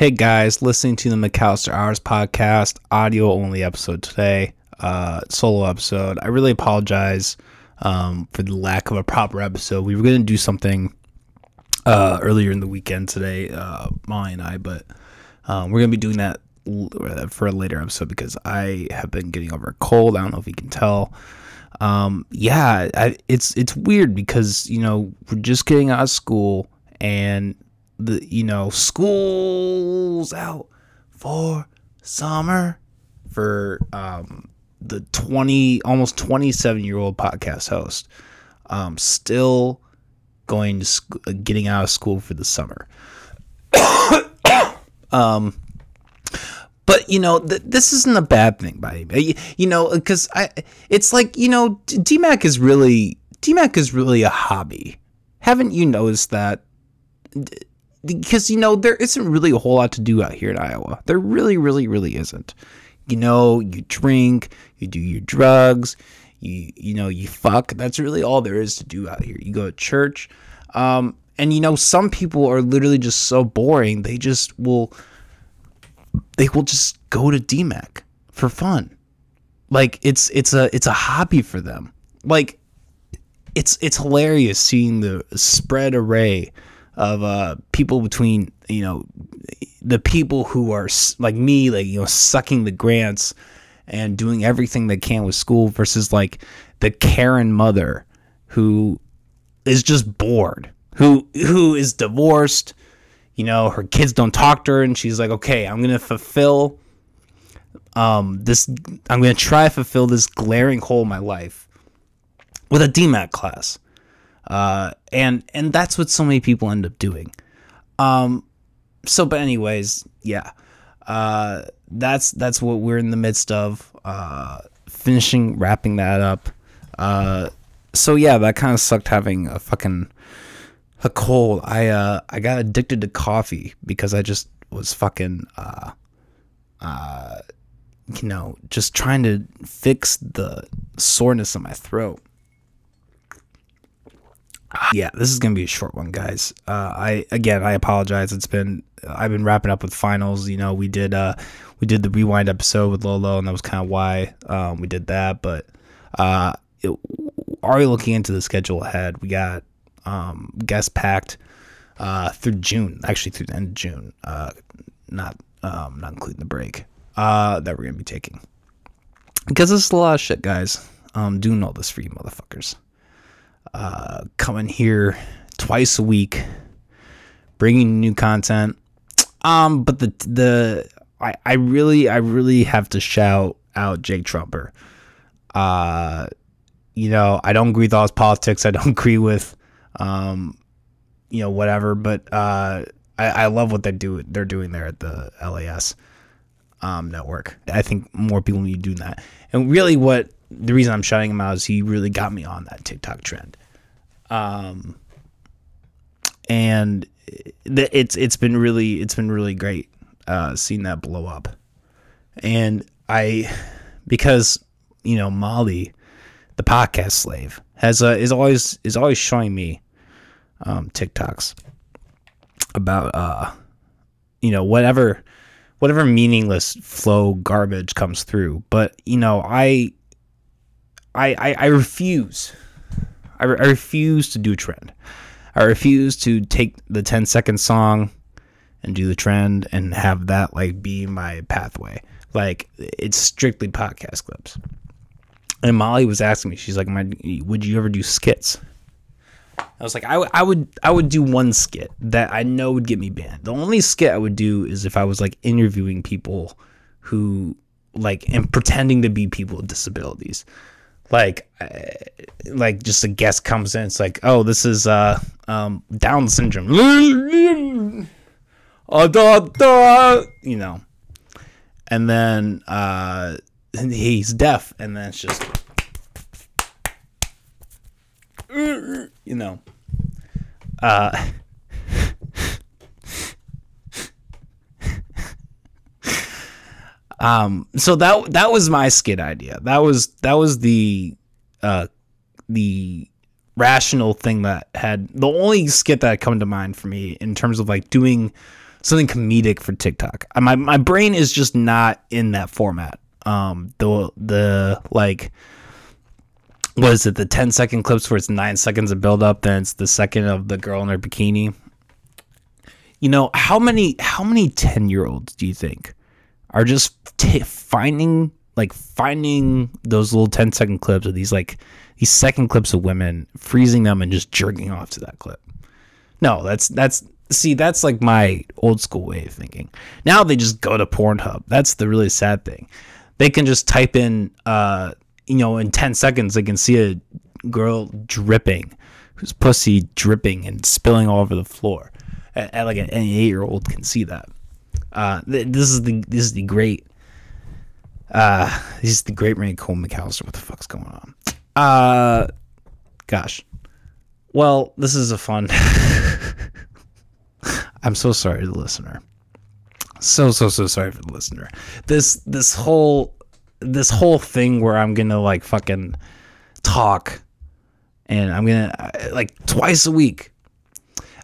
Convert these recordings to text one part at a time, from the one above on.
Hey guys, listening to the McAllister Hours podcast, audio only episode today, uh, solo episode. I really apologize um, for the lack of a proper episode. We were going to do something uh, earlier in the weekend today, uh, Molly and I, but um, we're going to be doing that l- for a later episode because I have been getting over a cold. I don't know if you can tell. Um, yeah, I, it's it's weird because you know we're just getting out of school and the you know school's out for summer for um the 20 almost 27 year old podcast host um still going to sc- getting out of school for the summer. Um but you know th- this isn't a bad thing by you, you know because i it's like you know DMACC is really DMACC is really a hobby. Haven't you noticed that because you know there isn't really a whole lot to do out here in Iowa. There really, really, really isn't. You know, you drink, you do your drugs, you you know, you fuck. That's really all there is to do out here. You go to church, um, and you know, some people are literally just so boring. They just will, they will just go to DMACC for fun. Like it's it's a it's a hobby for them. Like it's it's hilarious seeing the spread array of uh, people between you know the people who are like me, like you know, sucking the grants and doing everything they can with school versus like the Karen mother who is just bored, who who is divorced. You know, her kids don't talk to her, and she's like, "Okay, I'm gonna fulfill um, this. I'm gonna try to fulfill this glaring hole in my life with a DMACC class." Uh, and and that's what so many people end up doing. Um, so, but anyways, yeah, uh, that's that's what we're in the midst of. Uh, finishing wrapping that up. Uh, so yeah, that kind of sucked having a fucking a cold. I uh I got addicted to coffee because I just was fucking uh uh you know just trying to fix the soreness in my throat yeah, this is gonna be a short one, guys. Uh, I again, I apologize. It's been I've been wrapping up with finals. You know, we did uh, we did the rewind episode with Lolo, and that was kind of why um, we did that. But uh, it, looking into the schedule ahead, we got um, guest packed uh, through June, actually through the end of June. Uh, not um, not including the break uh, that we're gonna be taking because this is a lot of shit, guys. Um, doing all this for you, motherfuckers uh, coming here twice a week, bringing new content. Um, but the the I, I really I really have to shout out Jake Trumper. Uh, you know I don't agree with all his politics. I don't agree with, um, you know whatever. But uh, I, I love what they do. They're doing there at the LAS um, network. I think more people need to do that. And really, what the reason I'm shouting him out is he really got me on that TikTok trend. Um, and it's it's been really it's been really great uh, seeing that blow up. And I because you know Molly, the podcast slave, has uh, is always is always showing me um, TikToks about uh, you know whatever whatever meaningless flow garbage comes through. But you know I I, I, I refuse. I, re- I refuse to do trend. I refuse to take the 10 second song and do the trend and have that like be my pathway. Like it's strictly podcast clips. And Molly was asking me, she's like, "Would you ever do skits?" I was like, I, w- I would I would do one skit that I know would get me banned. The only skit I would do is if I was like interviewing people who like and pretending to be people with disabilities like uh, like just a guest comes in. It's like oh this is uh um down syndrome. You know. And then uh he's deaf and then it's just you know. Uh Um, so that that was my skit idea. That was that was the uh, the rational thing that had the only skit that had come to mind for me in terms of like doing something comedic for TikTok. My my brain is just not in that format. Um, the the like was it the 10 second clips where it's nine seconds of build up, then it's the second of the girl in her bikini. You know how many how many 10 year olds do you think are just t- finding like finding those little 10 second clips of these like these second clips of women freezing them and just jerking off to that clip. No that's that's see that's like my old school way of thinking. Now they just go to pornhub. That's the really sad thing. They can just type in uh you know in 10 seconds they can see a girl dripping whose pussy dripping and spilling all over the floor. Like an eight year old can see that uh, th- this is the this is the great uh this is the great Randy Cole McAllister. What the fuck's going on? Uh gosh. Well, this is a fun I'm so sorry the listener. So so so sorry for the listener. This this whole this whole thing where I'm gonna like fucking talk and I'm gonna uh, like twice a week.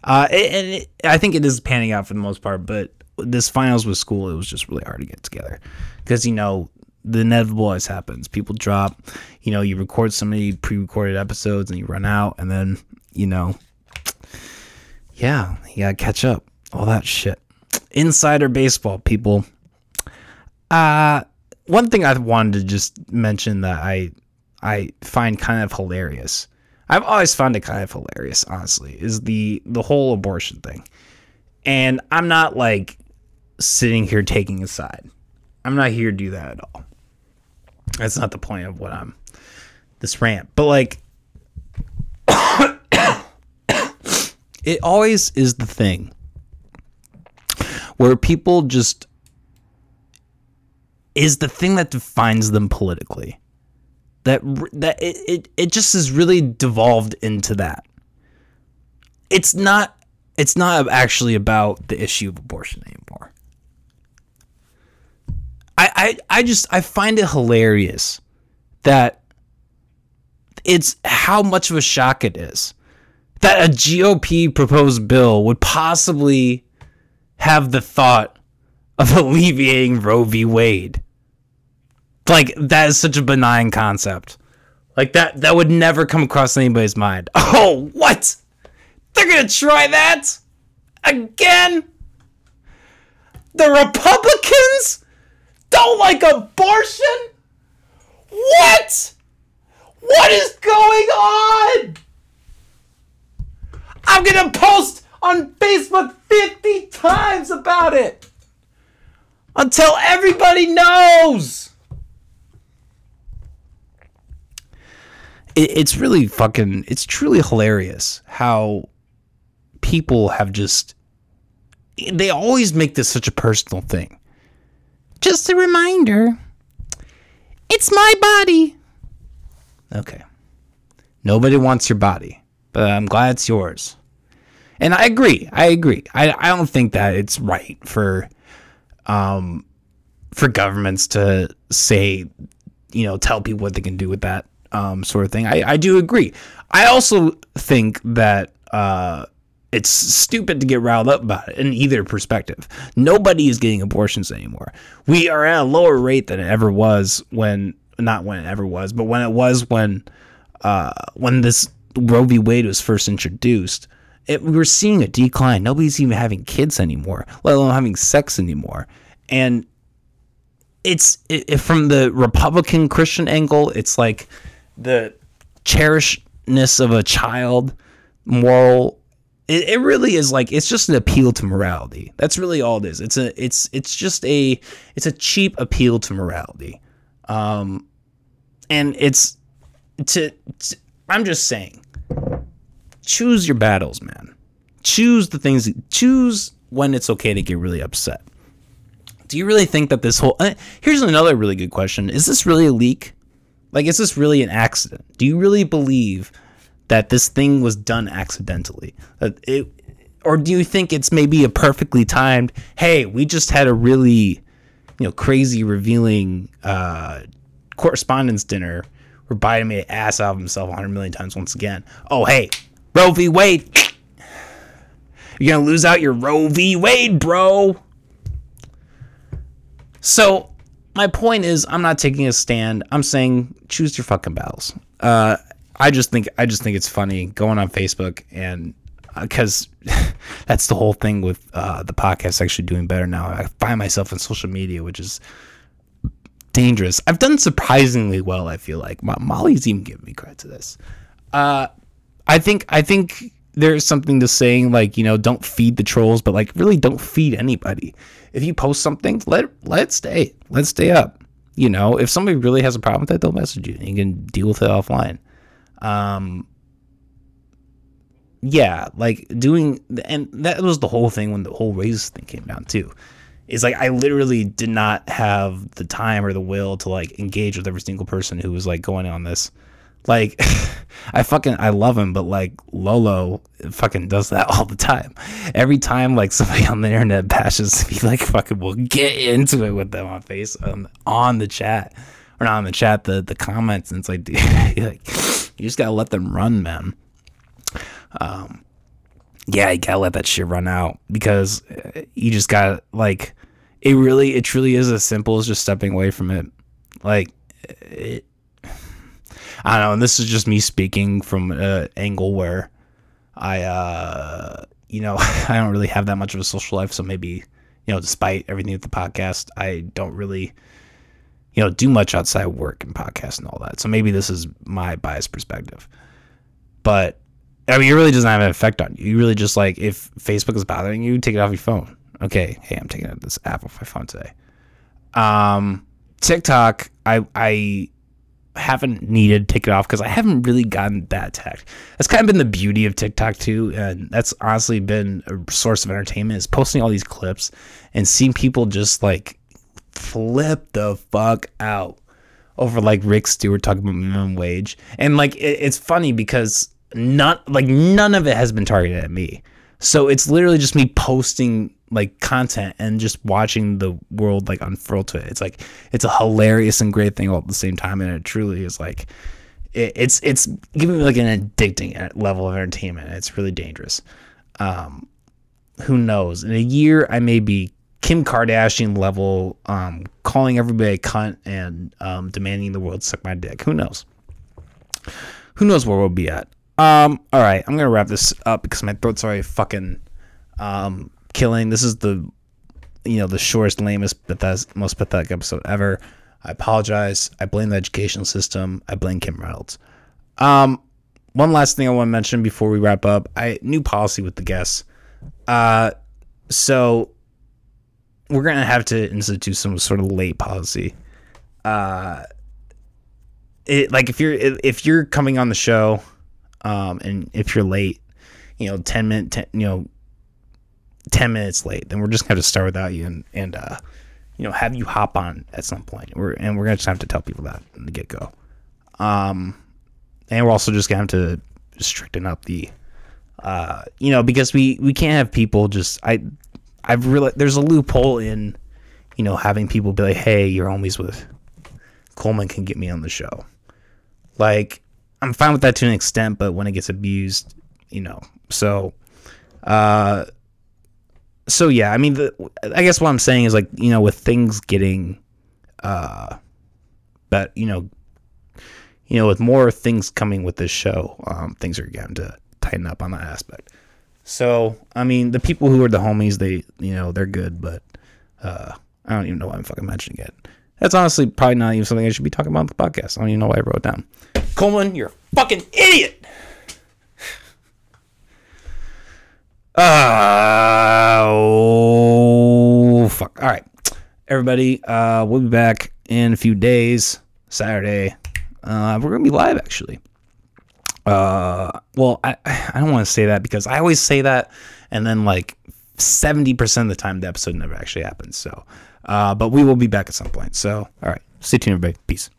Uh, and it, I think it is panning out for the most part, but this finals with school, it was just really hard to get together because you know the inevitable always happens. People drop, you know, you record so many pre-recorded episodes and you run out, and then you know, yeah, you gotta catch up. All that shit. Insider baseball, people. Uh one thing I wanted to just mention that I I find kind of hilarious. I've always found it kind of hilarious, honestly, is the the whole abortion thing. And I'm not like sitting here taking a side. I'm not here to do that at all. That's not the point of what I'm this rant. But like it always is the thing where people just is the thing that defines them politically. That that it, it, it just is really devolved into that. It's not it's not actually about the issue of abortion anymore. I, I, just I find it hilarious that it's how much of a shock it is that a GOP proposed bill would possibly have the thought of alleviating Roe v. Wade. Like that is such a benign concept. Like that that would never come across anybody's mind. Oh, what? They're going to try that again? The Republicans don't like abortion? What? What is going on? I'm going to post on Facebook 50 times about it until everybody knows. It's really fucking, it's truly hilarious how people have just, they always make this such a personal thing. Just a reminder it's my body. Okay. Nobody wants your body, but I'm glad it's yours. And I agree. I agree. I, I don't think that it's right for um for governments to say, you know, tell people what they can do with that um sort of thing. I, I do agree. I also think that uh it's stupid to get riled up about it in either perspective. Nobody is getting abortions anymore. We are at a lower rate than it ever was when not when it ever was, but when it was when uh, when this Roe v. Wade was first introduced. It, we were seeing a decline. Nobody's even having kids anymore, let alone having sex anymore. And it's it, from the Republican Christian angle, it's like the cherishedness of a child, moral it, it really is like it's just an appeal to morality. That's really all it is. It's a it's it's just a it's a cheap appeal to morality. Um and it's to, to I'm just saying choose your battles, man. Choose the things choose when it's okay to get really upset. Do you really think that this whole uh, Here's another really good question. Is this really a leak? Like is this really an accident? Do you really believe that this thing was done accidentally? It, or do you think it's maybe a perfectly timed? Hey, we just had a really, you know, crazy revealing uh, correspondence dinner where Biden made ass out of himself 100 million times once again. Oh, hey, Roe v. Wade. You're gonna lose out your Roe v. Wade, bro. So my point is, I'm not taking a stand. I'm saying choose your fucking battles. Uh, I just think I just think it's funny going on Facebook and because uh, that's the whole thing with uh, the podcast actually doing better now. I find myself in social media, which is dangerous. I've done surprisingly well. I feel like Molly's even giving me credit to this. Uh, I think I think there's something to saying like you know don't feed the trolls, but like really don't feed anybody. If you post something, let let it stay. Let stay up. You know, if somebody really has a problem with that, they'll message you. And you can deal with it offline. Um, yeah, like doing, and that was the whole thing when the whole race thing came down too. Is like I literally did not have the time or the will to like engage with every single person who was like going on this like, I fucking I love him, but like Lolo fucking does that all the time. Every time like somebody on the internet bashes me, like fucking will get into it with them on face um, on the chat or not on the chat, the the comments, and it's like, dude, like you just gotta let them run, man. Um, yeah, you gotta let that shit run out because uh, you just gotta like it. Really, it truly is as simple as just stepping away from it. Like it, I don't know. And this is just me speaking from an angle where I, uh, you know, I don't really have that much of a social life. So maybe, you know, despite everything with the podcast, I don't really, you know, do much outside work and podcast and all that. So maybe this is my biased perspective. But I mean, it really doesn't have an effect on you. You really just like, if Facebook is bothering you, take it off your phone. Okay. Hey, I'm taking out this app off my phone today. Um, TikTok, I, I, haven't needed to take it off because I haven't really gotten that tech. That's kind of been the beauty of TikTok too, and that's honestly been a source of entertainment is posting all these clips and seeing people just like flip the fuck out over like Rick Stewart talking about minimum wage, and like it, it's funny because not like none of it has been targeted at me. So it's literally just me posting like content and just watching the world like unfurl to it. It's like it's a hilarious and great thing all at the same time, and it truly is like it, it's it's giving me like an addicting level of entertainment. It's really dangerous. Um, who knows? In a year, I may be Kim Kardashian level, um, calling everybody a cunt and um, demanding the world suck my dick. Who knows? Who knows where we'll be at? Um, all right, I'm gonna wrap this up because my throat's already fucking um, killing. This is the you know the shortest, lamest, most pathetic episode ever. I apologize. I blame the educational system. I blame Kim Reynolds. Um, one last thing I want to mention before we wrap up. I new policy with the guests. Uh, so we're gonna have to institute some sort of late policy. Uh, it like if you're if you're coming on the show, um, and if you're late, you know, ten minute, 10, you know, 10 minutes late, then we're just to have to start without you and, and uh, you know, have you hop on at some point. We're, and we're to just have to tell people that in the get go. Um, and we're also just to have to straighten up the, uh, you know, because we, we can't have people just, I, I've really, there's a loophole in, you know, having people be like, hey, you're homies with Coleman can get me on the show. Like, I'm fine with that to an extent, but when it gets abused, you know, so, uh, so yeah, I mean, the, I guess what I'm saying is like you know, with things getting, uh, but you know, you know, with more things coming with this show, um, things are going to tighten up on that aspect. So I mean, the people who are the homies, they you know they're good, but uh, I don't even know why I'm fucking mentioning it. That's honestly probably not even something I should be talking about on the podcast. I don't even know why I wrote down. Coleman, you're a fucking idiot. Uh, oh, fuck. All right. Everybody, uh, we'll be back in a few days, Saturday. Uh, we're to be live, actually. Uh, well, I, I don't want to say that because I always say that, and then like 70% of the time, the episode never actually happens. So, uh, but we will be back at some point. So, all right. Stay tuned, everybody. Peace.